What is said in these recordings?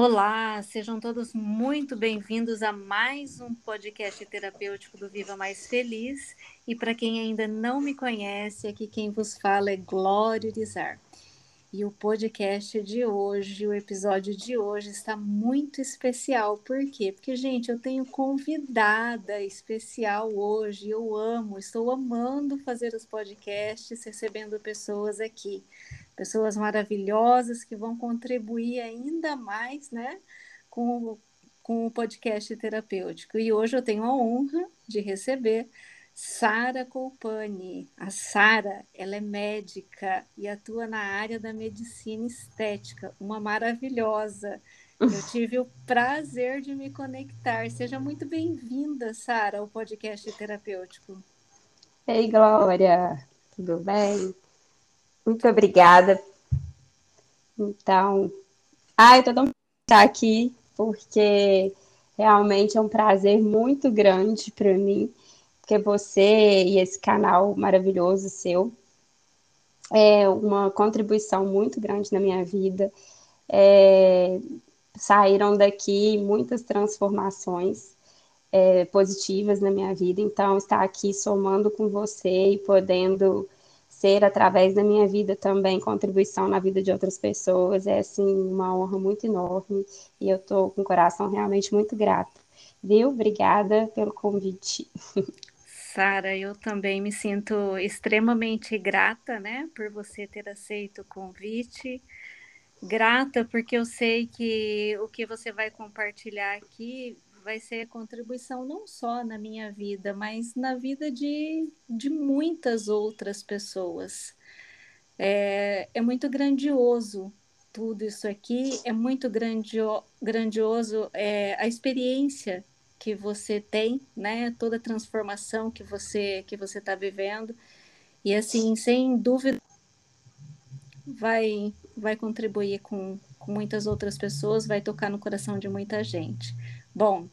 Olá, sejam todos muito bem-vindos a mais um podcast terapêutico do Viva Mais Feliz. E para quem ainda não me conhece, aqui quem vos fala é Glória Urizar. E o podcast de hoje, o episódio de hoje está muito especial. Por quê? Porque, gente, eu tenho convidada especial hoje. Eu amo, estou amando fazer os podcasts, recebendo pessoas aqui. Pessoas maravilhosas que vão contribuir ainda mais, né, com, com o podcast terapêutico. E hoje eu tenho a honra de receber Sara Colpani. A Sara, ela é médica e atua na área da medicina estética, uma maravilhosa. Eu tive o prazer de me conectar. Seja muito bem-vinda, Sara, ao podcast terapêutico. Ei, Glória, tudo bem? Muito obrigada. Então, ai, tô tão estar aqui porque realmente é um prazer muito grande para mim porque você e esse canal maravilhoso seu é uma contribuição muito grande na minha vida. É, saíram daqui muitas transformações é, positivas na minha vida, então estar aqui somando com você e podendo ser através da minha vida também contribuição na vida de outras pessoas é assim uma honra muito enorme e eu estou com o coração realmente muito grato. Viu? Obrigada pelo convite. Sara, eu também me sinto extremamente grata, né, por você ter aceito o convite. Grata porque eu sei que o que você vai compartilhar aqui vai ser contribuição não só na minha vida, mas na vida de, de muitas outras pessoas. É, é muito grandioso tudo isso aqui, é muito grandio, grandioso é, a experiência que você tem, né? Toda a transformação que você que você está vivendo e assim, sem dúvida, vai vai contribuir com, com muitas outras pessoas, vai tocar no coração de muita gente. Bom,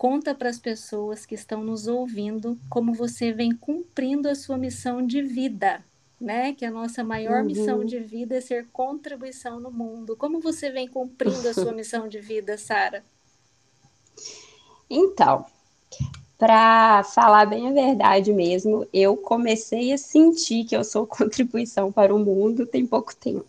conta para as pessoas que estão nos ouvindo como você vem cumprindo a sua missão de vida, né? Que a nossa maior uhum. missão de vida é ser contribuição no mundo. Como você vem cumprindo a sua missão de vida, Sara? Então, para falar bem a verdade mesmo, eu comecei a sentir que eu sou contribuição para o mundo tem pouco tempo.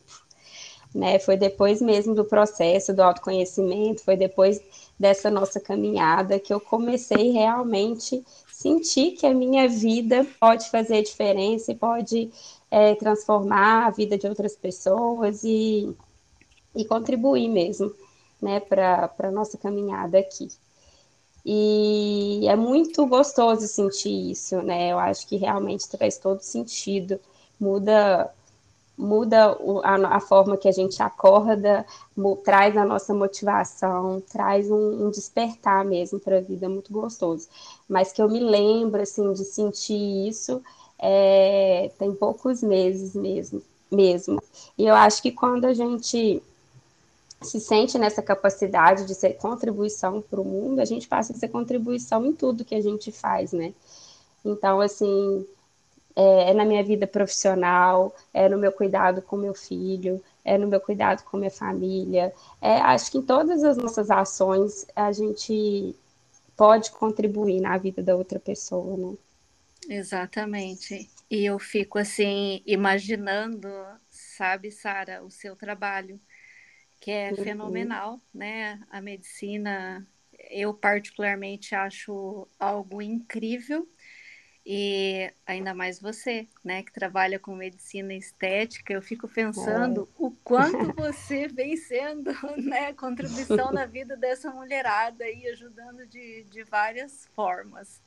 Né? Foi depois mesmo do processo do autoconhecimento, foi depois dessa nossa caminhada que eu comecei realmente sentir que a minha vida pode fazer diferença e pode é, transformar a vida de outras pessoas e, e contribuir mesmo né, para a nossa caminhada aqui. E é muito gostoso sentir isso, né? Eu acho que realmente traz todo sentido. Muda muda a, forma que a gente acorda, traz a nossa motivação, traz um, despertar mesmo para a vida muito gostoso. Mas que eu me lembro assim de sentir isso é, tem poucos meses mesmo, mesmo. E eu acho que quando a gente se sente nessa capacidade de ser contribuição para o mundo, a gente passa a ser contribuição em tudo que a gente faz, né? Então, assim, é, é, na minha vida profissional, é no meu cuidado com meu filho, é no meu cuidado com minha família. É, acho que em todas as nossas ações a gente pode contribuir na vida da outra pessoa, né? Exatamente. E eu fico assim imaginando, sabe, Sara, o seu trabalho que é uhum. fenomenal, né? A medicina, eu particularmente acho algo incrível. E ainda mais você, né, que trabalha com medicina estética, eu fico pensando é. o quanto você vem sendo, né, contribuição na vida dessa mulherada e ajudando de, de várias formas.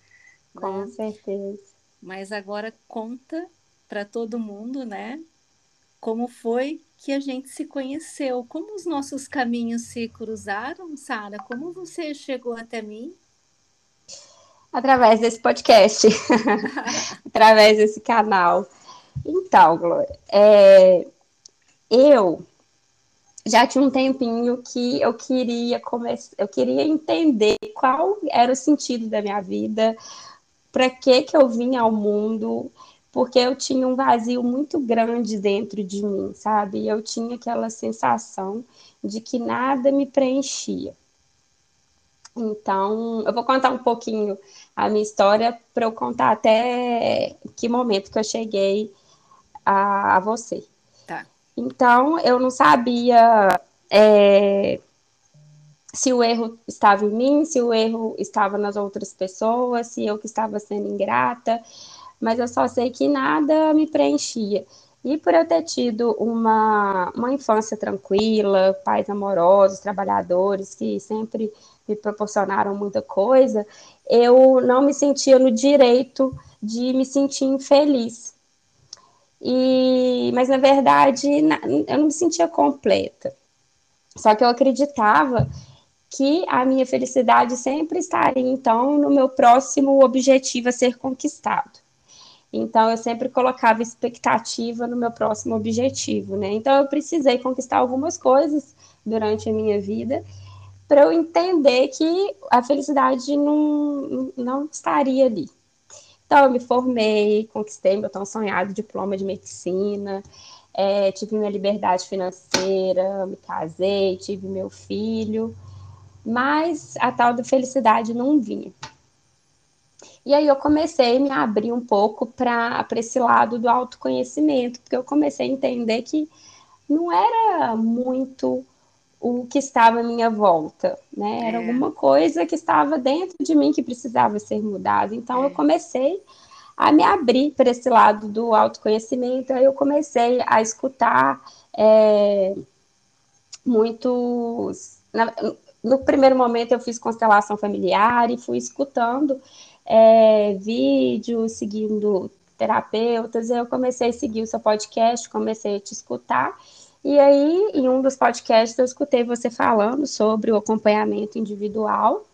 Com né? certeza. Mas agora conta para todo mundo, né, como foi que a gente se conheceu, como os nossos caminhos se cruzaram, Sara? Como você chegou até mim? Através desse podcast, através desse canal. Então, Glória, é, eu já tinha um tempinho que eu queria começar, eu queria entender qual era o sentido da minha vida, para que que eu vim ao mundo, porque eu tinha um vazio muito grande dentro de mim, sabe? Eu tinha aquela sensação de que nada me preenchia. Então, eu vou contar um pouquinho a minha história para eu contar até que momento que eu cheguei a, a você. Tá. Então, eu não sabia é, se o erro estava em mim, se o erro estava nas outras pessoas, se eu que estava sendo ingrata, mas eu só sei que nada me preenchia. E por eu ter tido uma, uma infância tranquila, pais amorosos, trabalhadores que sempre me proporcionaram muita coisa, eu não me sentia no direito de me sentir infeliz. E, mas na verdade eu não me sentia completa. Só que eu acreditava que a minha felicidade sempre estaria então no meu próximo objetivo a ser conquistado. Então eu sempre colocava expectativa no meu próximo objetivo, né? Então eu precisei conquistar algumas coisas durante a minha vida para eu entender que a felicidade não, não estaria ali. Então, eu me formei, conquistei meu tão sonhado diploma de medicina, é, tive minha liberdade financeira, me casei, tive meu filho, mas a tal da felicidade não vinha. E aí eu comecei a me abrir um pouco para esse lado do autoconhecimento, porque eu comecei a entender que não era muito o que estava à minha volta, né? Era é. alguma coisa que estava dentro de mim que precisava ser mudada. Então é. eu comecei a me abrir para esse lado do autoconhecimento. Aí eu comecei a escutar é, muitos. Na, no primeiro momento eu fiz constelação familiar e fui escutando é, vídeos, seguindo terapeutas. Eu comecei a seguir o seu podcast, comecei a te escutar. E aí, em um dos podcasts, eu escutei você falando sobre o acompanhamento individual.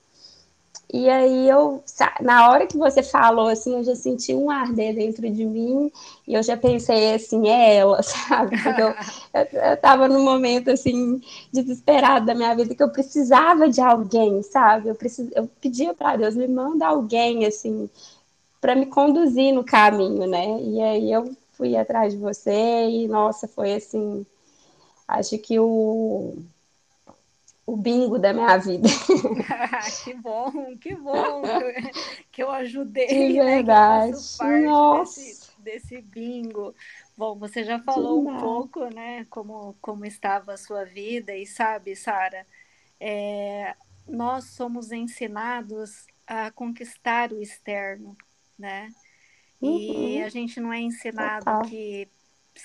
E aí eu, na hora que você falou, assim, eu já senti um arder dentro de mim e eu já pensei assim, é ela, sabe? Eu, eu, eu tava num momento, assim, desesperado da minha vida que eu precisava de alguém, sabe? Eu, precis, eu pedia para Deus, me manda alguém, assim, para me conduzir no caminho, né? E aí eu fui atrás de você e, nossa, foi assim acho que o, o bingo da minha vida. que bom, que bom que eu ajudei, de verdade. Né, que parte Nossa. Desse, desse bingo. Bom, você já falou um pouco, né, como, como estava a sua vida, e sabe, Sara, é, nós somos ensinados a conquistar o externo, né? Uhum. E a gente não é ensinado Total. que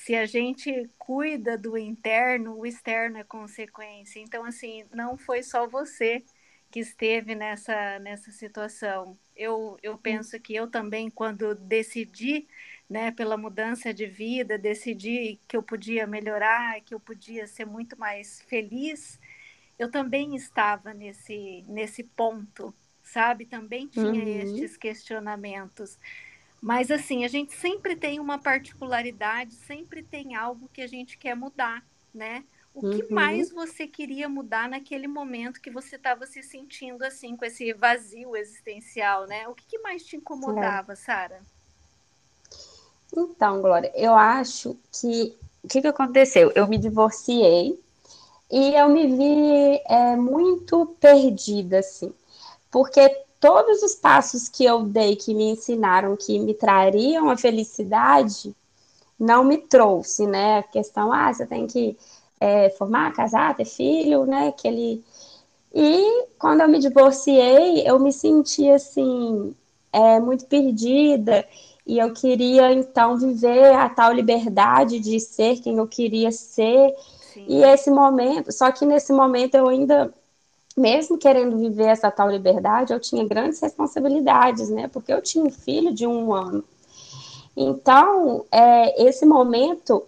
se a gente cuida do interno, o externo é consequência. Então, assim, não foi só você que esteve nessa, nessa situação. Eu, eu penso que eu também, quando decidi, né, pela mudança de vida, decidi que eu podia melhorar, que eu podia ser muito mais feliz, eu também estava nesse, nesse ponto, sabe? Também tinha uhum. estes questionamentos. Mas assim, a gente sempre tem uma particularidade, sempre tem algo que a gente quer mudar, né? O que uhum. mais você queria mudar naquele momento que você estava se sentindo assim, com esse vazio existencial, né? O que, que mais te incomodava, é. Sara? Então, Glória, eu acho que o que, que aconteceu? Eu me divorciei e eu me vi é, muito perdida, assim, porque todos os passos que eu dei que me ensinaram que me trariam a felicidade, não me trouxe, né? A questão, ah, você tem que é, formar, casar, ter filho, né? Aquele... E quando eu me divorciei, eu me senti assim, é, muito perdida, e eu queria então viver a tal liberdade de ser quem eu queria ser. Sim. E esse momento, só que nesse momento eu ainda mesmo querendo viver essa tal liberdade, eu tinha grandes responsabilidades, né? Porque eu tinha um filho de um ano. Então, é, esse momento,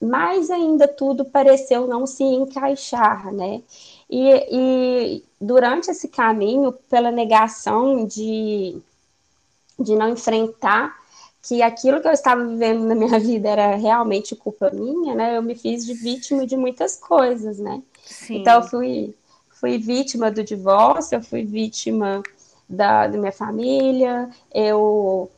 mais ainda tudo pareceu não se encaixar, né? E, e durante esse caminho, pela negação de, de não enfrentar que aquilo que eu estava vivendo na minha vida era realmente culpa minha, né? Eu me fiz de vítima de muitas coisas, né? Sim. Então, eu fui fui vítima do divórcio, eu fui vítima da, da minha família, eu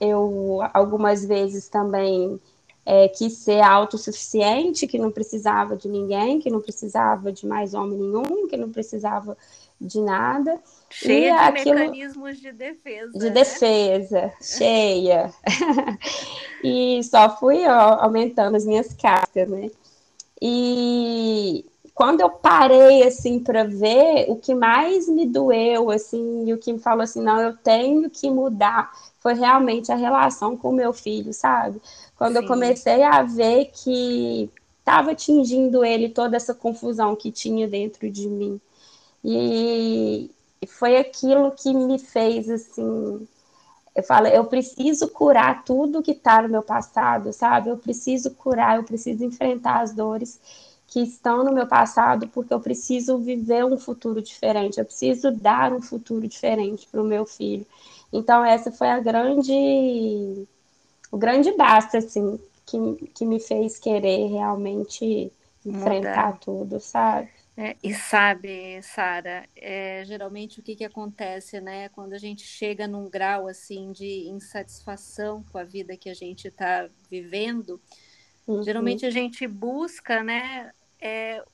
eu algumas vezes também é, quis ser autossuficiente, que não precisava de ninguém, que não precisava de mais homem nenhum, que não precisava de nada. Cheia e de aquilo... mecanismos de defesa. De né? defesa, cheia. e só fui ó, aumentando as minhas cartas, né? E quando eu parei assim para ver, o que mais me doeu assim, e o que me falou assim, não, eu tenho que mudar, foi realmente a relação com o meu filho, sabe? Quando Sim. eu comecei a ver que estava atingindo ele toda essa confusão que tinha dentro de mim. E foi aquilo que me fez assim, eu falo, eu preciso curar tudo que está no meu passado, sabe? Eu preciso curar, eu preciso enfrentar as dores que estão no meu passado, porque eu preciso viver um futuro diferente, eu preciso dar um futuro diferente para o meu filho. Então, essa foi a grande, o grande basta, assim, que, que me fez querer realmente enfrentar Mudar. tudo, sabe? É, e sabe, Sara, é, geralmente o que, que acontece, né? Quando a gente chega num grau assim de insatisfação com a vida que a gente está vivendo, uhum. geralmente a gente busca, né, é,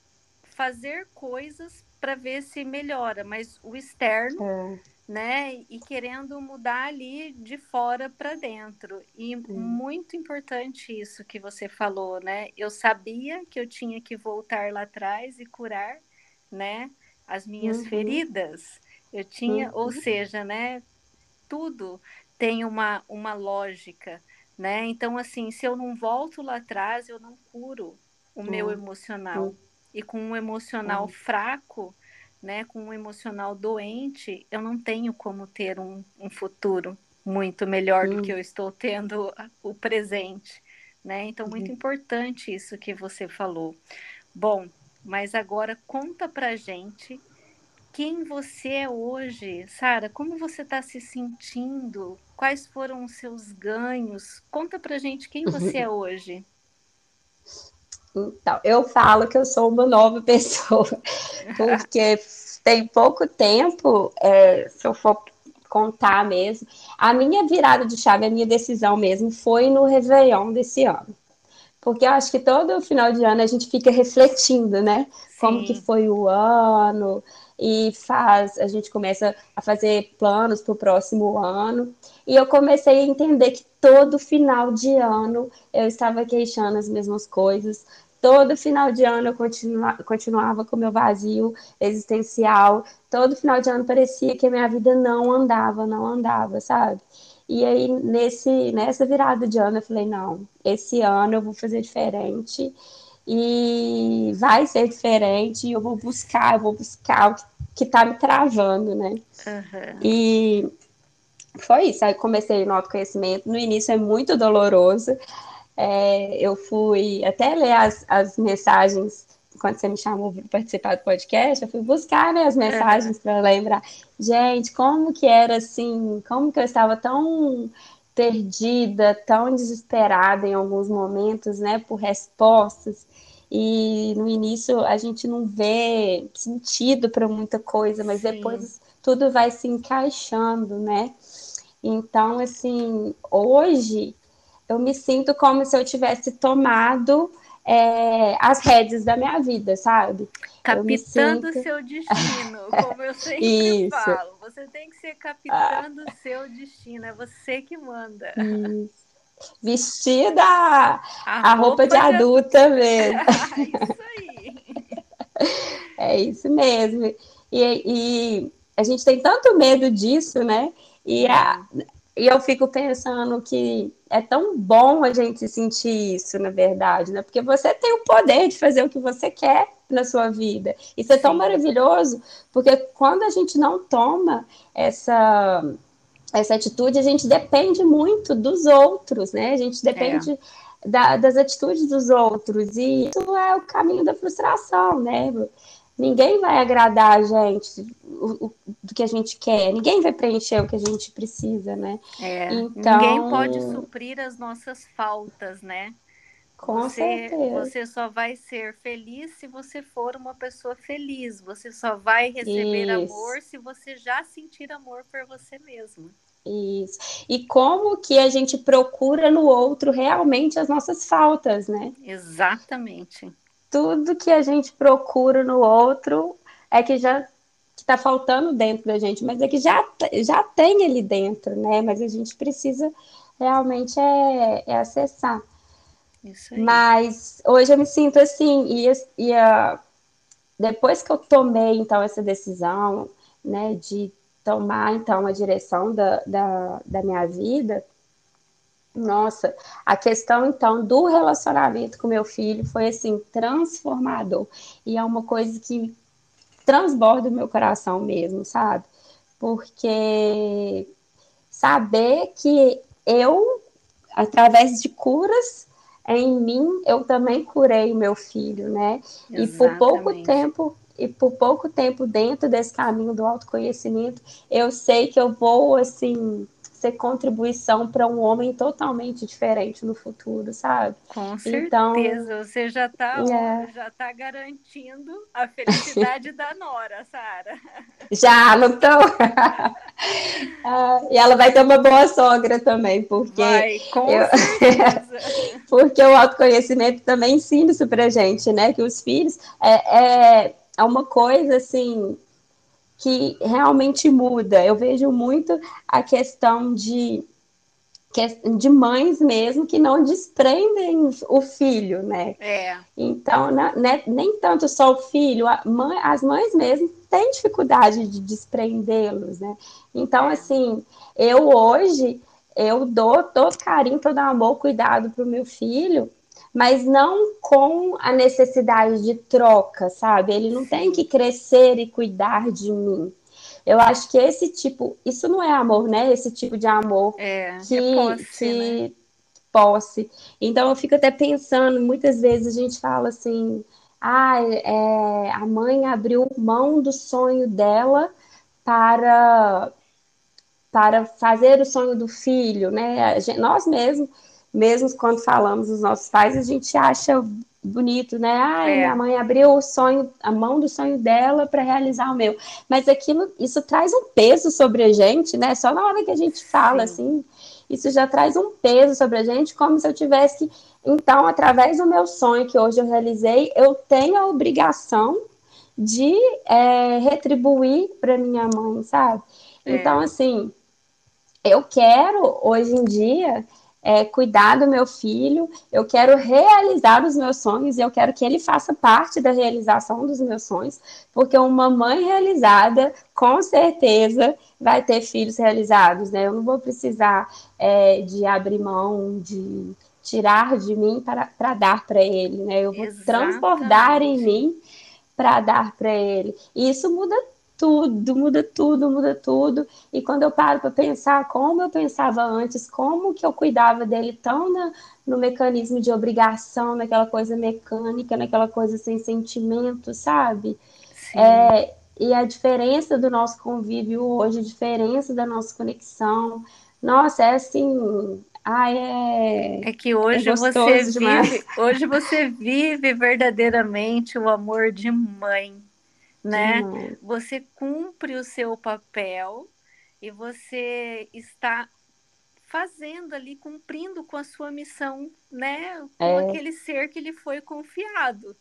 fazer coisas para ver se melhora, mas o externo, é. né? E querendo mudar ali de fora para dentro. E muito importante isso que você falou, né? Eu sabia que eu tinha que voltar lá atrás e curar, né? As minhas uhum. feridas. Eu tinha, uhum. ou seja, né? Tudo tem uma, uma lógica, né? Então, assim, se eu não volto lá atrás, eu não curo o meu emocional. E com um emocional fraco, né, com um emocional doente, eu não tenho como ter um, um futuro muito melhor do que eu estou tendo o presente, né? Então, muito uhum. importante isso que você falou. Bom, mas agora conta pra gente quem você é hoje, Sara, como você está se sentindo? Quais foram os seus ganhos? Conta pra gente quem você é hoje. Então, eu falo que eu sou uma nova pessoa, porque tem pouco tempo, é, se eu for contar mesmo, a minha virada de chave, a minha decisão mesmo, foi no Réveillon desse ano. Porque eu acho que todo final de ano a gente fica refletindo, né? Sim. Como que foi o ano, e faz, a gente começa a fazer planos para o próximo ano. E eu comecei a entender que todo final de ano eu estava queixando as mesmas coisas, Todo final de ano eu continua, continuava com meu vazio existencial. Todo final de ano parecia que a minha vida não andava, não andava, sabe? E aí, nesse, nessa virada de ano, eu falei: não, esse ano eu vou fazer diferente e vai ser diferente. E eu vou buscar, eu vou buscar o que está me travando, né? Uhum. E foi isso. Aí comecei no autoconhecimento. No início é muito doloroso. É, eu fui até ler as, as mensagens quando você me chamou para participar do podcast, eu fui buscar né, as mensagens para lembrar. Gente, como que era assim, como que eu estava tão perdida, tão desesperada em alguns momentos, né, por respostas. E no início a gente não vê sentido para muita coisa, mas Sim. depois tudo vai se encaixando, né? Então, assim, hoje eu me sinto como se eu tivesse tomado é, as redes da minha vida, sabe? Capitando sinto... seu destino, como eu sempre Isso. falo. Você tem que ser capitando o ah. seu destino, é você que manda. Isso. Vestida a, a roupa, roupa, de, de adulta mesmo. isso aí. É isso mesmo. E, e, a gente tem tanto medo disso, né? E a, e eu fico pensando que é tão bom a gente sentir isso, na verdade, né? Porque você tem o poder de fazer o que você quer na sua vida. Isso é tão maravilhoso, porque quando a gente não toma essa essa atitude, a gente depende muito dos outros, né? A gente depende é. da, das atitudes dos outros, e isso é o caminho da frustração, né? Ninguém vai agradar a gente o, o, do que a gente quer, ninguém vai preencher o que a gente precisa, né? É, então... Ninguém pode suprir as nossas faltas, né? Com você, certeza. você só vai ser feliz se você for uma pessoa feliz. Você só vai receber Isso. amor se você já sentir amor por você mesmo. Isso. E como que a gente procura no outro realmente as nossas faltas, né? Exatamente. Tudo que a gente procura no outro é que já está faltando dentro da gente, mas é que já, já tem ali dentro, né? Mas a gente precisa realmente é, é acessar. Mas hoje eu me sinto assim, e, e a, depois que eu tomei então essa decisão, né, de tomar então a direção da, da, da minha vida, nossa, a questão então do relacionamento com meu filho foi assim transformador e é uma coisa que transborda o meu coração mesmo, sabe? Porque saber que eu, através de curas em mim, eu também curei o meu filho, né? Exatamente. E por pouco tempo, e por pouco tempo dentro desse caminho do autoconhecimento, eu sei que eu vou assim ser contribuição para um homem totalmente diferente no futuro, sabe? Com então, certeza, você já está é... já tá garantindo a felicidade da Nora, Sara. Já, não tô. ah, e ela vai ter uma boa sogra também, porque vai, com eu... certeza. porque o autoconhecimento também ensina isso pra gente, né? Que os filhos é, é, é uma coisa assim que realmente muda. Eu vejo muito a questão de de mães mesmo que não desprendem o filho, né? É. Então, né, nem tanto só o filho, mãe, as mães mesmo têm dificuldade de desprendê-los, né? Então, é. assim, eu hoje eu dou todo carinho, todo amor, cuidado para o meu filho, mas não com a necessidade de troca, sabe? Ele não tem que crescer e cuidar de mim. Eu acho que esse tipo, isso não é amor, né? Esse tipo de amor é, que, é posse, que né? posse. Então eu fico até pensando, muitas vezes a gente fala assim, ah, é, a mãe abriu mão do sonho dela para para fazer o sonho do filho, né? Gente, nós mesmos mesmo quando falamos dos nossos pais, a gente acha bonito, né? Ai, é. minha mãe abriu o sonho, a mão do sonho dela para realizar o meu. Mas aquilo, isso traz um peso sobre a gente, né? Só na hora que a gente fala Sim. assim, isso já traz um peso sobre a gente, como se eu tivesse que, então, através do meu sonho que hoje eu realizei, eu tenho a obrigação de é, retribuir para minha mãe, sabe? É. Então, assim, eu quero hoje em dia é, cuidar do meu filho, eu quero realizar os meus sonhos e eu quero que ele faça parte da realização dos meus sonhos, porque uma mãe realizada, com certeza, vai ter filhos realizados, né? Eu não vou precisar é, de abrir mão, de tirar de mim para, dar para ele, né? Eu vou Exatamente. transbordar em mim para dar para ele. E isso muda tudo, muda tudo, muda tudo. E quando eu paro para pensar como eu pensava antes, como que eu cuidava dele tão na, no mecanismo de obrigação, naquela coisa mecânica, naquela coisa sem sentimento, sabe? É, e a diferença do nosso convívio hoje, a diferença da nossa conexão, nossa, é assim, Ai, é... é que hoje é você vive, hoje você vive verdadeiramente o amor de mãe né? Uhum. Você cumpre o seu papel e você está fazendo ali, cumprindo com a sua missão, né? Com é. aquele ser que lhe foi confiado.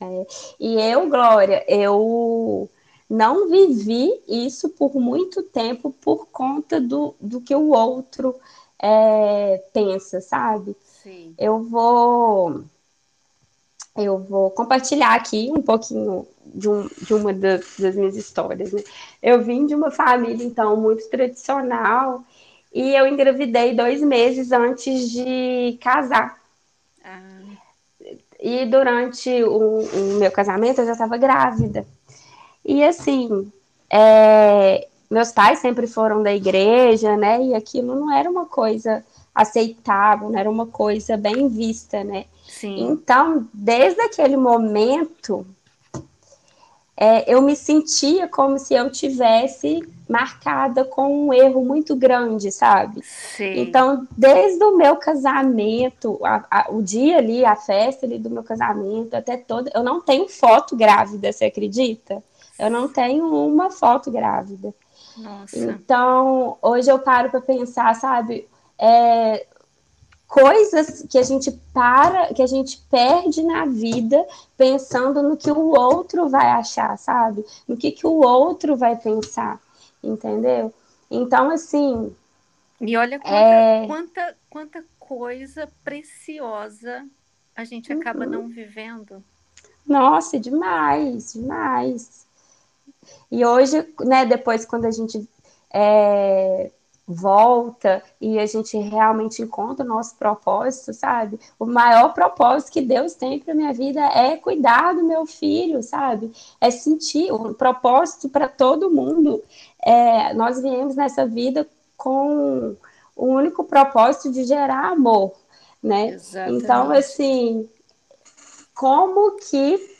É. E eu, Glória, eu não vivi isso por muito tempo por conta do, do que o outro é, pensa, sabe? Sim. Eu vou eu vou compartilhar aqui um pouquinho de, um, de uma das, das, minhas histórias. Né? Eu vim de uma família, então, muito tradicional e eu engravidei dois meses antes de casar. Ah. E durante o, o, meu casamento eu já estava grávida. E assim, é, meus pais sempre foram da igreja, né? E aquilo não era uma coisa aceitável, não era uma coisa bem vista, né? Sim. Então, desde aquele momento, é, eu me sentia como se eu tivesse marcada com um erro muito grande, sabe? Sim. Então, desde o meu casamento, a, a, o dia ali, a festa ali do meu casamento, até toda, eu não tenho foto grávida, você acredita? Eu não tenho uma foto grávida. Nossa. Então, hoje eu paro para pensar, sabe? É, coisas que a gente para, que a gente perde na vida pensando no que o outro vai achar, sabe? No que, que o outro vai pensar, entendeu? Então, assim. E olha quanta, é... quanta, quanta coisa preciosa a gente acaba uhum. não vivendo. Nossa, demais, demais. E hoje, né, depois quando a gente é, volta e a gente realmente encontra o nosso propósito, sabe? O maior propósito que Deus tem para minha vida é cuidar do meu filho, sabe? É sentir o propósito para todo mundo. É, nós viemos nessa vida com o único propósito de gerar amor, né? Exatamente. Então, assim, como que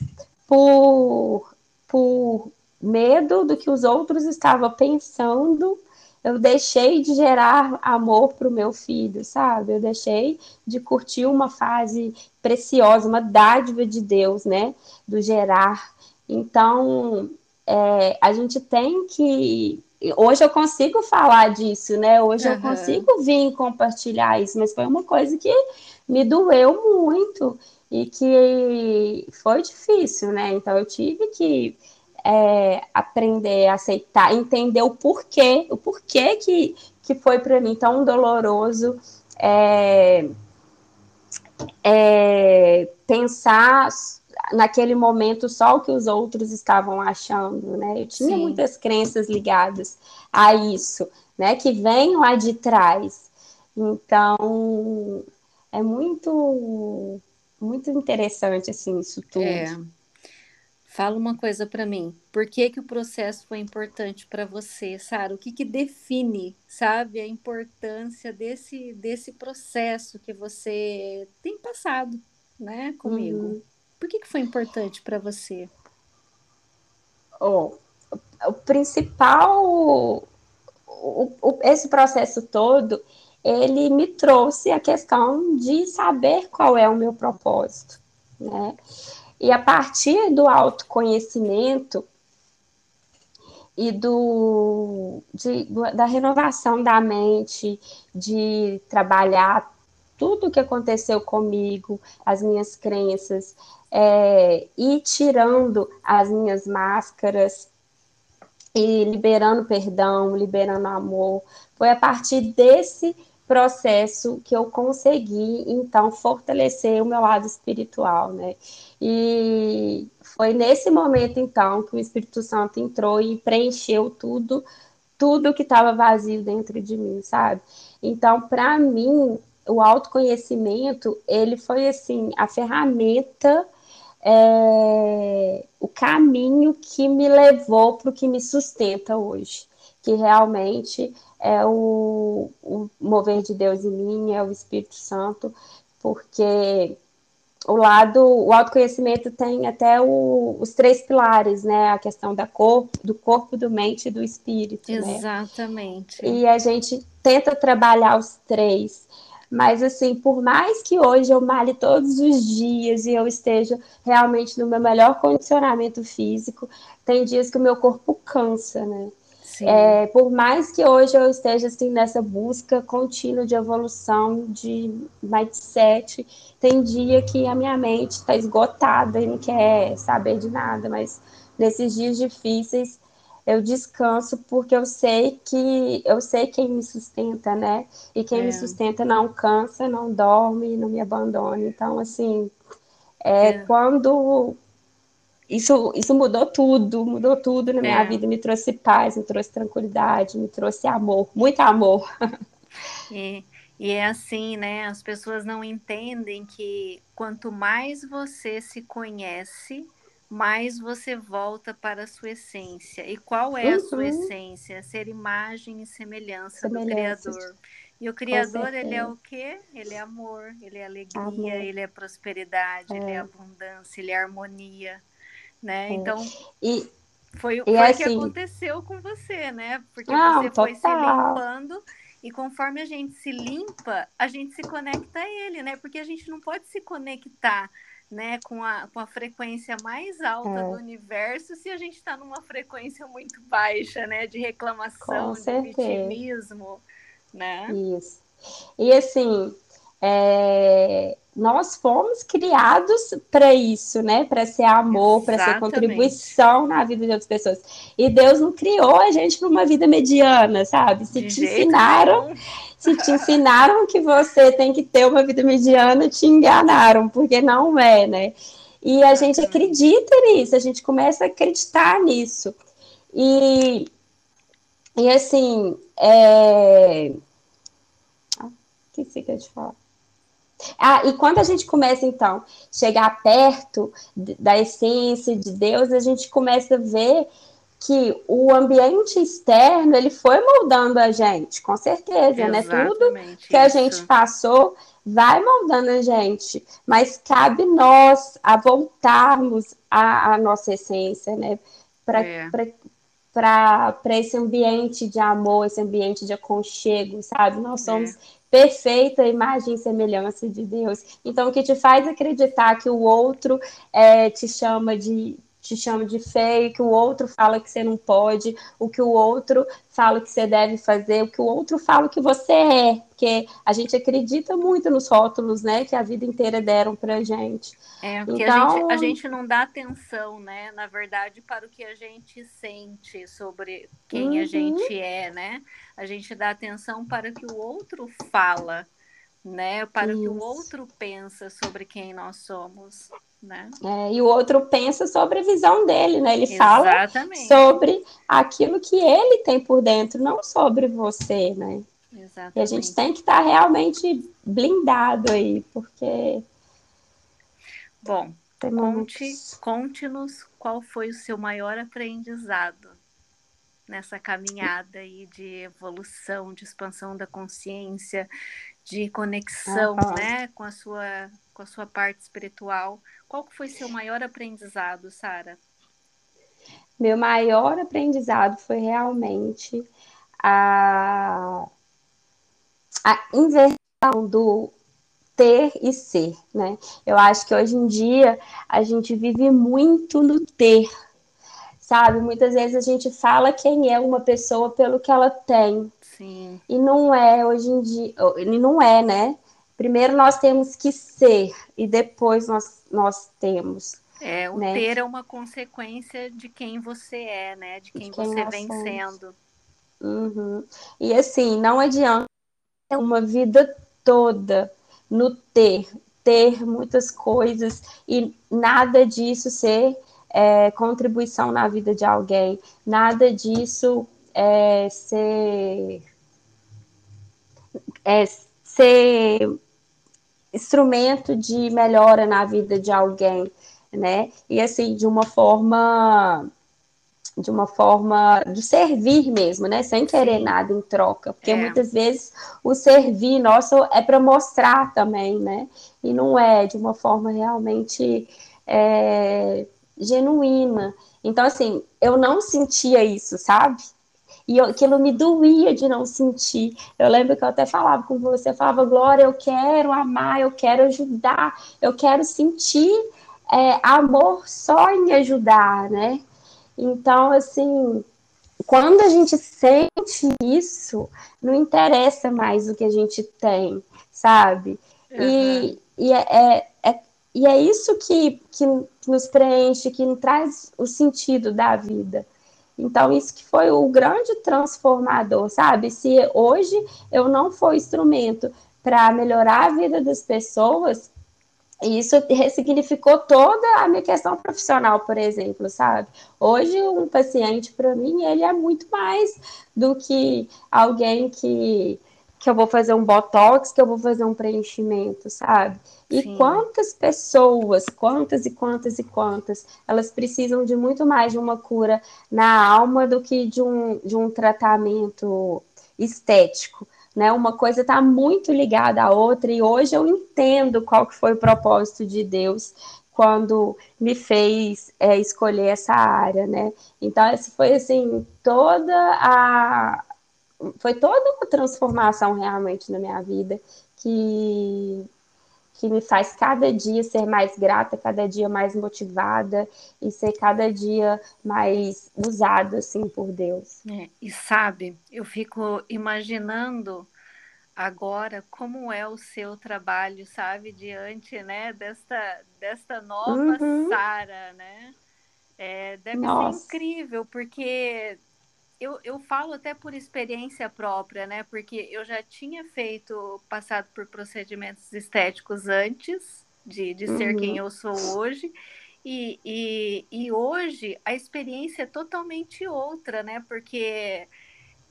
por, por medo do que os outros estavam pensando, eu deixei de gerar amor para o meu filho, sabe? Eu deixei de curtir uma fase preciosa, uma dádiva de Deus, né? Do gerar. Então, é, a gente tem que. Hoje eu consigo falar disso, né? Hoje uhum. eu consigo vir compartilhar isso, mas foi uma coisa que me doeu muito e que foi difícil, né? Então eu tive que é, aprender a aceitar, entender o porquê, o porquê que, que foi para mim tão doloroso é, é, pensar naquele momento só o que os outros estavam achando, né? Eu tinha Sim. muitas crenças ligadas a isso, né? Que vem lá de trás. Então, é muito, muito interessante, assim, isso tudo. É. Fala uma coisa para mim. Por que, que o processo foi importante para você, Sara? O que, que define, sabe, a importância desse, desse processo que você tem passado, né, comigo? Uhum. Por que, que foi importante para você? Oh, o principal, o, o, esse processo todo, ele me trouxe a questão de saber qual é o meu propósito, né? E a partir do autoconhecimento e do, de, da renovação da mente, de trabalhar tudo o que aconteceu comigo, as minhas crenças, é, e tirando as minhas máscaras e liberando perdão, liberando amor. Foi a partir desse processo que eu consegui, então, fortalecer o meu lado espiritual, né? E foi nesse momento, então, que o Espírito Santo entrou e preencheu tudo, tudo que estava vazio dentro de mim, sabe? Então, para mim, o autoconhecimento, ele foi, assim, a ferramenta, é, o caminho que me levou para o que me sustenta hoje, que realmente é o, o mover de Deus em mim, é o Espírito Santo, porque o lado, o autoconhecimento tem até o, os três pilares, né? A questão da corpo, do corpo, do mente e do espírito. Né? Exatamente. Né? E a gente tenta trabalhar os três. Mas assim, por mais que hoje eu male todos os dias e eu esteja realmente no meu melhor condicionamento físico, tem dias que o meu corpo cansa, né? É, por mais que hoje eu esteja assim nessa busca contínua de evolução, de mindset, tem dia que a minha mente está esgotada e não quer saber de nada, mas nesses dias difíceis eu descanso porque eu sei que eu sei quem me sustenta, né? E quem é. me sustenta não cansa, não dorme, não me abandona. Então, assim, é, é. quando isso, isso mudou tudo, mudou tudo na minha é. vida, me trouxe paz, me trouxe tranquilidade, me trouxe amor, muito amor. E, e é assim, né? As pessoas não entendem que quanto mais você se conhece, mais você volta para a sua essência. E qual é uhum. a sua uhum. essência? Ser imagem e semelhança, do Criador. E o Criador, ele é o quê? Ele é amor, ele é alegria, amor. ele é prosperidade, é. ele é abundância, ele é harmonia. Né? É. Então, e, foi, foi o assim, que aconteceu com você, né? Porque não, você foi total. se limpando e conforme a gente se limpa, a gente se conecta a ele, né? Porque a gente não pode se conectar né, com a, com a frequência mais alta é. do universo se a gente está numa frequência muito baixa, né? De reclamação, de vitimismo, né? Isso. E assim, é, nós fomos criados para isso, né? Para ser amor, para ser contribuição na vida de outras pessoas. E Deus não criou a gente para uma vida mediana, sabe? Se de te ensinaram, nenhum. se te ensinaram que você tem que ter uma vida mediana, te enganaram, porque não é, né? E a gente acredita nisso, a gente começa a acreditar nisso. E, e assim, é... Ah, o que você quer te falar? Ah, e quando a gente começa, então, chegar perto da essência de Deus, a gente começa a ver que o ambiente externo, ele foi moldando a gente, com certeza, Exatamente né? Tudo que isso. a gente passou vai moldando a gente, mas cabe nós a voltarmos à, à nossa essência, né? Para é. Para esse ambiente de amor, esse ambiente de aconchego, sabe? Nós somos é perfeita imagem e semelhança de Deus. Então, o que te faz acreditar que o outro é, te chama de te chama de feio, que o outro fala que você não pode, o que o outro fala que você deve fazer, o que o outro fala que você é, porque a gente acredita muito nos rótulos, né, que a vida inteira deram pra gente. É, porque então... a, gente, a gente não dá atenção, né, na verdade, para o que a gente sente sobre quem uhum. a gente é, né? A gente dá atenção para o que o outro fala, né? Para Isso. o que o outro pensa sobre quem nós somos. Né? É, e o outro pensa sobre a visão dele, né? Ele Exatamente. fala sobre aquilo que ele tem por dentro, não sobre você, né? Exatamente. E a gente tem que estar tá realmente blindado aí, porque. Bom, conte, conte-nos qual foi o seu maior aprendizado nessa caminhada aí de evolução, de expansão da consciência, de conexão, uhum. né, com a sua com a sua parte espiritual. Qual foi seu maior aprendizado, Sara? Meu maior aprendizado foi realmente a, a inversão do ter e ser, né? Eu acho que hoje em dia a gente vive muito no ter, sabe? Muitas vezes a gente fala quem é uma pessoa pelo que ela tem. Sim. E não é hoje em dia, e não é, né? Primeiro nós temos que ser e depois nós, nós temos. É, o né? ter é uma consequência de quem você é, né? De quem, de quem você vem somos. sendo. Uhum. E assim, não adianta uma vida toda no ter, ter muitas coisas e nada disso ser é, contribuição na vida de alguém, nada disso é, ser, é, ser instrumento de melhora na vida de alguém, né? E assim, de uma forma de uma forma de servir mesmo, né? Sem querer Sim. nada em troca, porque é. muitas vezes o servir nosso é para mostrar também, né? E não é de uma forma realmente é, genuína. Então, assim, eu não sentia isso, sabe? E eu, aquilo me doía de não sentir. Eu lembro que eu até falava com você, eu falava, Glória, eu quero amar, eu quero ajudar, eu quero sentir é, amor só em ajudar, né? Então, assim, quando a gente sente isso, não interessa mais o que a gente tem, sabe? Uhum. E, e é, é, é e é isso que, que nos preenche, que nos traz o sentido da vida. Então, isso que foi o grande transformador, sabe? Se hoje eu não for instrumento para melhorar a vida das pessoas, isso ressignificou toda a minha questão profissional, por exemplo, sabe? Hoje, um paciente, para mim, ele é muito mais do que alguém que que eu vou fazer um botox, que eu vou fazer um preenchimento, sabe? E Sim. quantas pessoas, quantas e quantas e quantas, elas precisam de muito mais de uma cura na alma do que de um, de um tratamento estético. Né? Uma coisa está muito ligada à outra, e hoje eu entendo qual que foi o propósito de Deus quando me fez é, escolher essa área, né? Então, essa foi assim toda a foi toda uma transformação realmente na minha vida que que me faz cada dia ser mais grata, cada dia mais motivada e ser cada dia mais usada assim por Deus. É, e sabe, eu fico imaginando agora como é o seu trabalho, sabe, diante, né, desta desta nova uhum. Sara, né? É, deve Nossa. ser incrível, porque eu, eu falo até por experiência própria, né? Porque eu já tinha feito, passado por procedimentos estéticos antes de, de ser uhum. quem eu sou hoje. E, e, e hoje a experiência é totalmente outra, né? Porque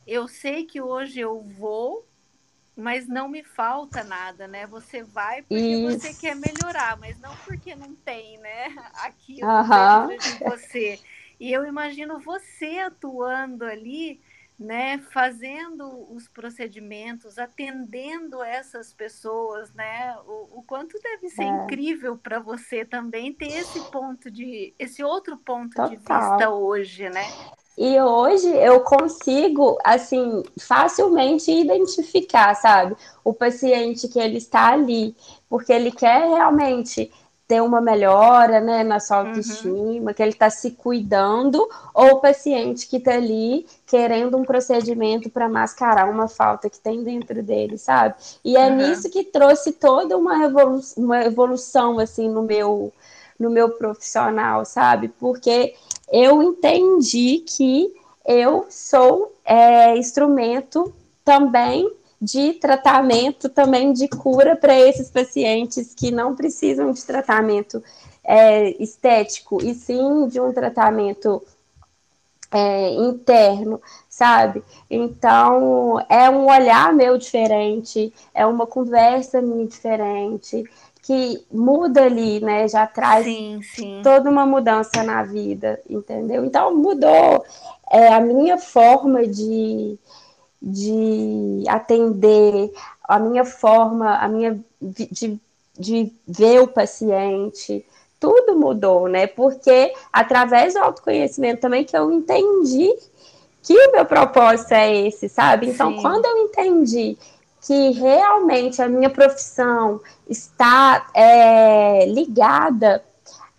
eu sei que hoje eu vou, mas não me falta nada, né? Você vai porque Isso. você quer melhorar, mas não porque não tem, né? Aquilo uhum. dentro de você. E eu imagino você atuando ali, né, fazendo os procedimentos, atendendo essas pessoas, né? O, o quanto deve ser é. incrível para você também ter esse ponto de, esse outro ponto Total. de vista hoje, né? E hoje eu consigo, assim, facilmente identificar, sabe, o paciente que ele está ali, porque ele quer realmente ter uma melhora né, na sua uhum. autoestima, uhum. que ele está se cuidando, ou o paciente que está ali querendo um procedimento para mascarar uma falta que tem dentro dele, sabe? E é uhum. nisso que trouxe toda uma, evolu uma evolução assim no meu no meu profissional, sabe? Porque eu entendi que eu sou é, instrumento também de tratamento, também de cura para esses pacientes que não precisam de tratamento é, estético, e sim de um tratamento é, interno, sabe? Então, é um olhar meu diferente, é uma conversa minha diferente, que muda ali, né? Já traz sim, sim. toda uma mudança na vida, entendeu? Então, mudou é, a minha forma de, de atender, a minha forma, a minha de, de ver o paciente, tudo mudou, né? Porque através do autoconhecimento também que eu entendi que o meu propósito é esse, sabe? Então, Sim. quando eu entendi que realmente a minha profissão está é, ligada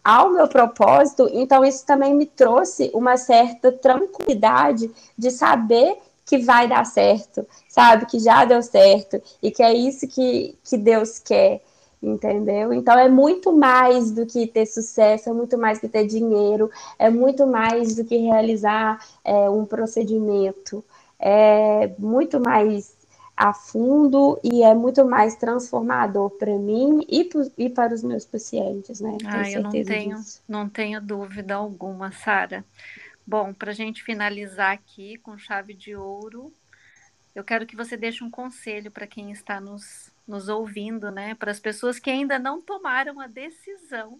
ao meu propósito, então isso também me trouxe uma certa tranquilidade de saber que vai dar certo, sabe? Que já deu certo e que é isso que, que Deus quer, entendeu? Então é muito mais do que ter sucesso, é muito mais do que ter dinheiro, é muito mais do que realizar é, um procedimento, é muito mais a fundo e é muito mais transformador para mim e, e, para os meus pacientes, né? Ah, eu não tenho, disso. não tenho dúvida alguma, Sara. Bom, para a gente finalizar aqui com chave de ouro, eu quero que você deixe um conselho para quem está nos, nos ouvindo, né? Para as pessoas que ainda não tomaram a decisão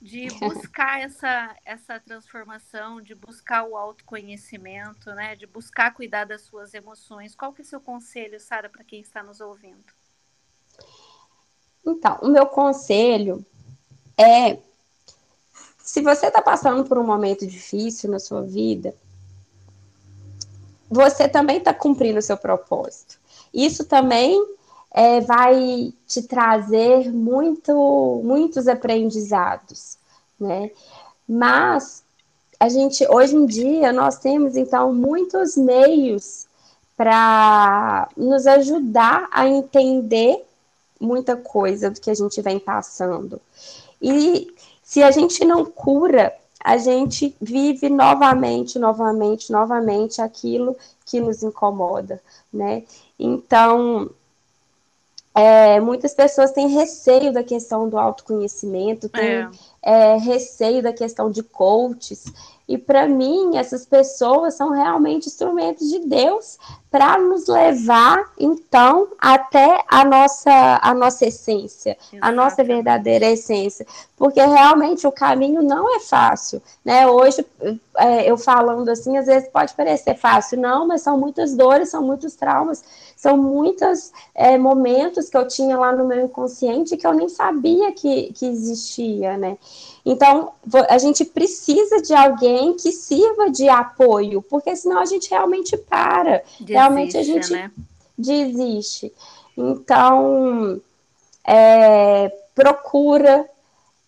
de buscar essa, essa transformação, de buscar o autoconhecimento, né? De buscar cuidar das suas emoções. Qual que é o seu conselho, Sara, para quem está nos ouvindo? Então, o meu conselho é se você está passando por um momento difícil na sua vida, você também está cumprindo o seu propósito. Isso também é, vai te trazer muito, muitos aprendizados, né? Mas a gente hoje em dia nós temos então muitos meios para nos ajudar a entender muita coisa do que a gente vem passando. E se a gente não cura, a gente vive novamente, novamente, novamente aquilo que nos incomoda, né? Então, é, muitas pessoas têm receio da questão do autoconhecimento, têm é. É, receio da questão de coaches, e para mim, essas pessoas são realmente instrumentos de Deus para nos levar, então, até a nossa, a nossa essência, a nossa verdadeira essência. Porque realmente o caminho não é fácil. Né? Hoje, é, eu falando assim, às vezes pode parecer fácil, não, mas são muitas dores, são muitos traumas, são muitos é, momentos que eu tinha lá no meu inconsciente que eu nem sabia que, que existia, né? Então, a gente precisa de alguém que sirva de apoio, porque senão a gente realmente para. Desiste, realmente a gente né? desiste. Então, é, procura,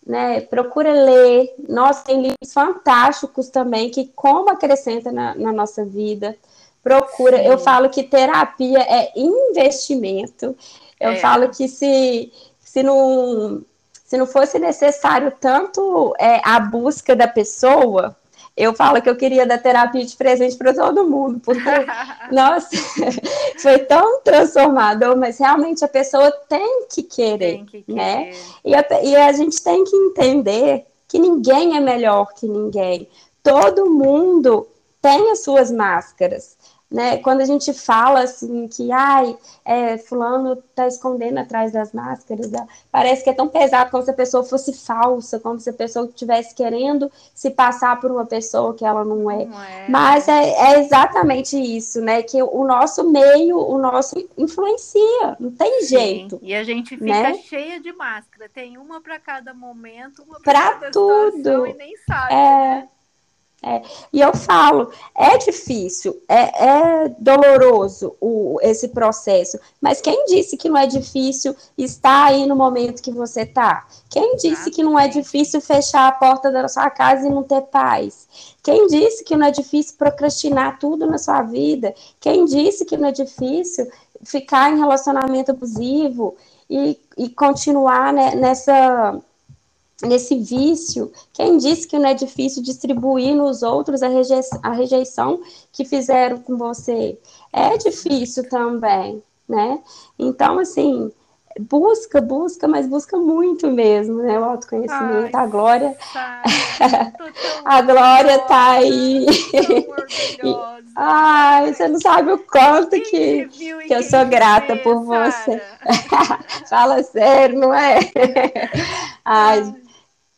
né? Procura ler. Nós tem livros fantásticos também que como acrescenta na, na nossa vida. Procura. Sim. Eu falo que terapia é investimento. Eu é. falo que se, se não se não fosse necessário tanto é, a busca da pessoa, eu falo que eu queria dar terapia de presente para todo mundo, porque, nossa, foi tão transformador, mas realmente a pessoa tem que querer, tem que né? E a, e a gente tem que entender que ninguém é melhor que ninguém. Todo mundo tem as suas máscaras né? Quando a gente fala assim que ai, é, fulano está escondendo atrás das máscaras, parece que é tão pesado como se a pessoa fosse falsa, como se a pessoa estivesse querendo se passar por uma pessoa que ela não é. Não é. Mas é, é, exatamente isso, né? Que o nosso meio, o nosso influencia, não tem Sim. jeito. E a gente fica né? cheia de máscara, tem uma para cada momento, uma para cada tudo. e nem sabe, é... né? É, e eu falo, é difícil, é, é doloroso o, esse processo, mas quem disse que não é difícil estar aí no momento que você está? Quem disse que não é difícil fechar a porta da sua casa e não ter paz? Quem disse que não é difícil procrastinar tudo na sua vida? Quem disse que não é difícil ficar em relacionamento abusivo e, e continuar né, nessa nesse vício, quem disse que não é difícil distribuir nos outros a, rejeição, a rejeição que fizeram com você? É difícil também, né? Então, assim, busca, busca, mas busca muito mesmo, né? O autoconhecimento, Ai, a glória. a glória tá aí. Ai, você não sabe o quanto que, que eu sou grata por você. Fala sério, não é? Ai,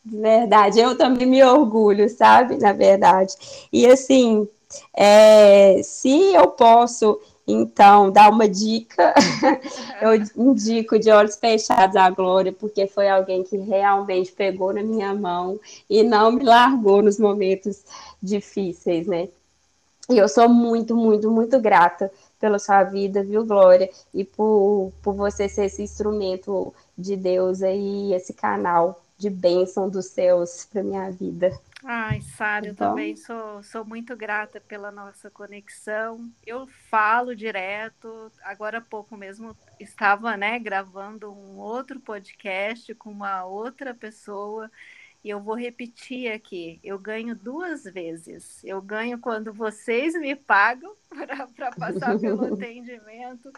verdade, eu também me orgulho, sabe? Na verdade. E assim, é, se eu posso, então, dar uma dica, eu indico de olhos fechados a Glória, porque foi alguém que realmente pegou na minha mão e não me largou nos momentos difíceis, né? E eu sou muito, muito, muito grata pela sua vida, viu, Glória? E por, por você ser esse instrumento de Deus aí, esse canal de bênção dos céus para minha vida. Ai, Sara, eu também sou, sou muito grata pela nossa conexão. Eu falo direto, agora há pouco mesmo estava né, gravando um outro podcast com uma outra pessoa e eu vou repetir aqui: eu ganho duas vezes. Eu ganho quando vocês me pagam para passar pelo atendimento,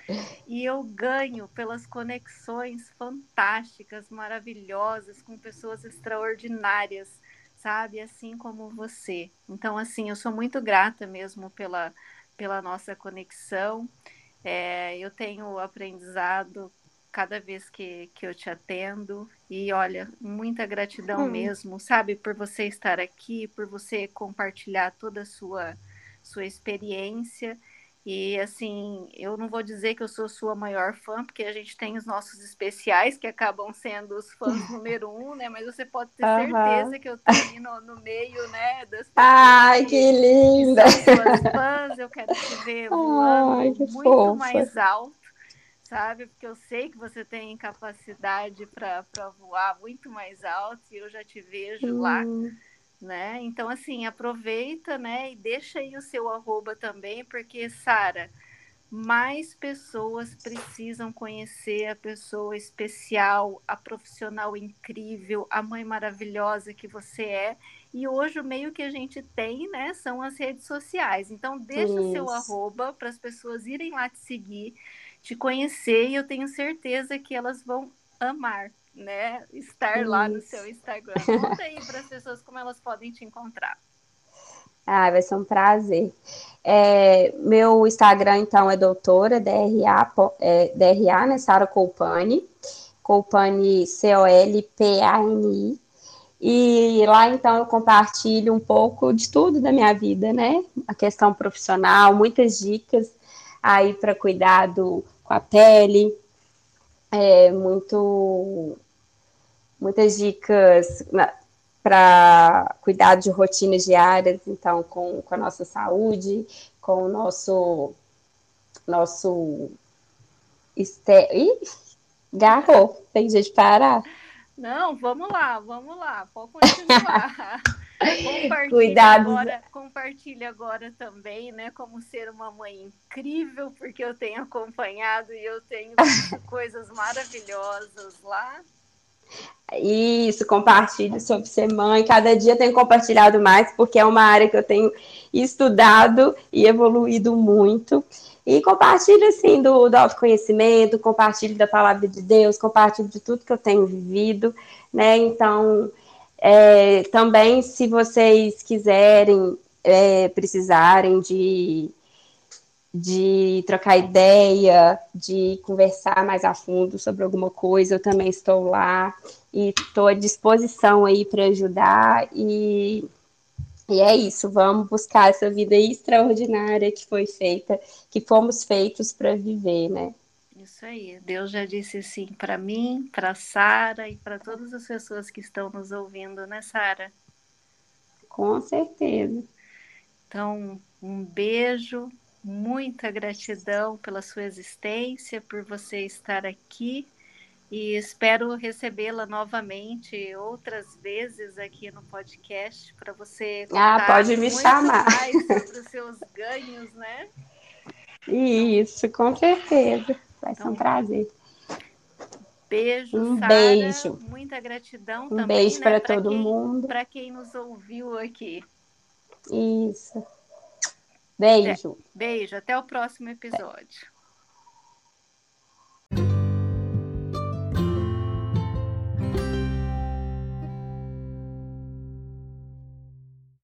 e eu ganho pelas conexões fantásticas, maravilhosas, com pessoas extraordinárias, sabe? Assim como você. Então, assim, eu sou muito grata mesmo pela, pela nossa conexão. É, eu tenho aprendizado cada vez que, que eu te atendo. E olha, muita gratidão hum. mesmo, sabe, por você estar aqui, por você compartilhar toda a sua, sua experiência. E assim, eu não vou dizer que eu sou sua maior fã, porque a gente tem os nossos especiais que acabam sendo os fãs número um, né? Mas você pode ter certeza que eu tô ali no, no meio, né? Das Ai, que, linda! Que suas fãs, eu quero te ver voando Ai, muito fofa. mais alto sabe? Porque eu sei que você tem capacidade para voar muito mais alto e eu já te vejo hum. lá, né? Então, assim, aproveita, né? E deixa aí o seu arroba também, porque, Sara, mais pessoas precisam conhecer a pessoa especial, a profissional incrível, a mãe maravilhosa que você é. E hoje o meio que a gente tem, né, são as redes sociais. Então deixa o seu arroba para as pessoas irem lá te seguir, te conhecer e eu tenho certeza que elas vão amar, né? Estar Isso. lá no seu Instagram. Conta aí para as pessoas como elas podem te encontrar. Ah, vai ser um prazer. É, meu Instagram, então, é doutora, DRA, é, DRA né, Sara Colpani, Colpani, C-O-L-P-A-N-I. E lá, então, eu compartilho um pouco de tudo da minha vida, né? A questão profissional, muitas dicas aí para cuidado com a pele, é, muito, muitas dicas para cuidar de rotinas diárias, então, com, com a nossa saúde, com o nosso. nosso este... Ih, garrou, tem jeito de parar. Não, vamos lá, vamos lá, pode continuar. compartilha Cuidados. agora, compartilha agora também, né, como ser uma mãe incrível, porque eu tenho acompanhado e eu tenho coisas maravilhosas lá. Isso, compartilhe sobre ser mãe. Cada dia tenho compartilhado mais, porque é uma área que eu tenho estudado e evoluído muito. E compartilhe, assim, do, do autoconhecimento, compartilhe da palavra de Deus, compartilhe de tudo que eu tenho vivido, né? Então, é, também, se vocês quiserem, é, precisarem de, de trocar ideia, de conversar mais a fundo sobre alguma coisa, eu também estou lá e estou à disposição aí para ajudar e e é isso, vamos buscar essa vida extraordinária que foi feita, que fomos feitos para viver, né? Isso aí. Deus já disse sim para mim, para Sara e para todas as pessoas que estão nos ouvindo, né, Sara? Com certeza. Então, um beijo, muita gratidão pela sua existência, por você estar aqui e espero recebê-la novamente outras vezes aqui no podcast para você ah, pode me chamar. mais sobre os seus ganhos, né? Isso, com certeza. Vai ser um então, prazer. Beijo, um Sarah, beijo. Muita gratidão um também. beijo né, para todo quem, mundo. Para quem nos ouviu aqui. Isso. Beijo. Beijo, até o próximo episódio.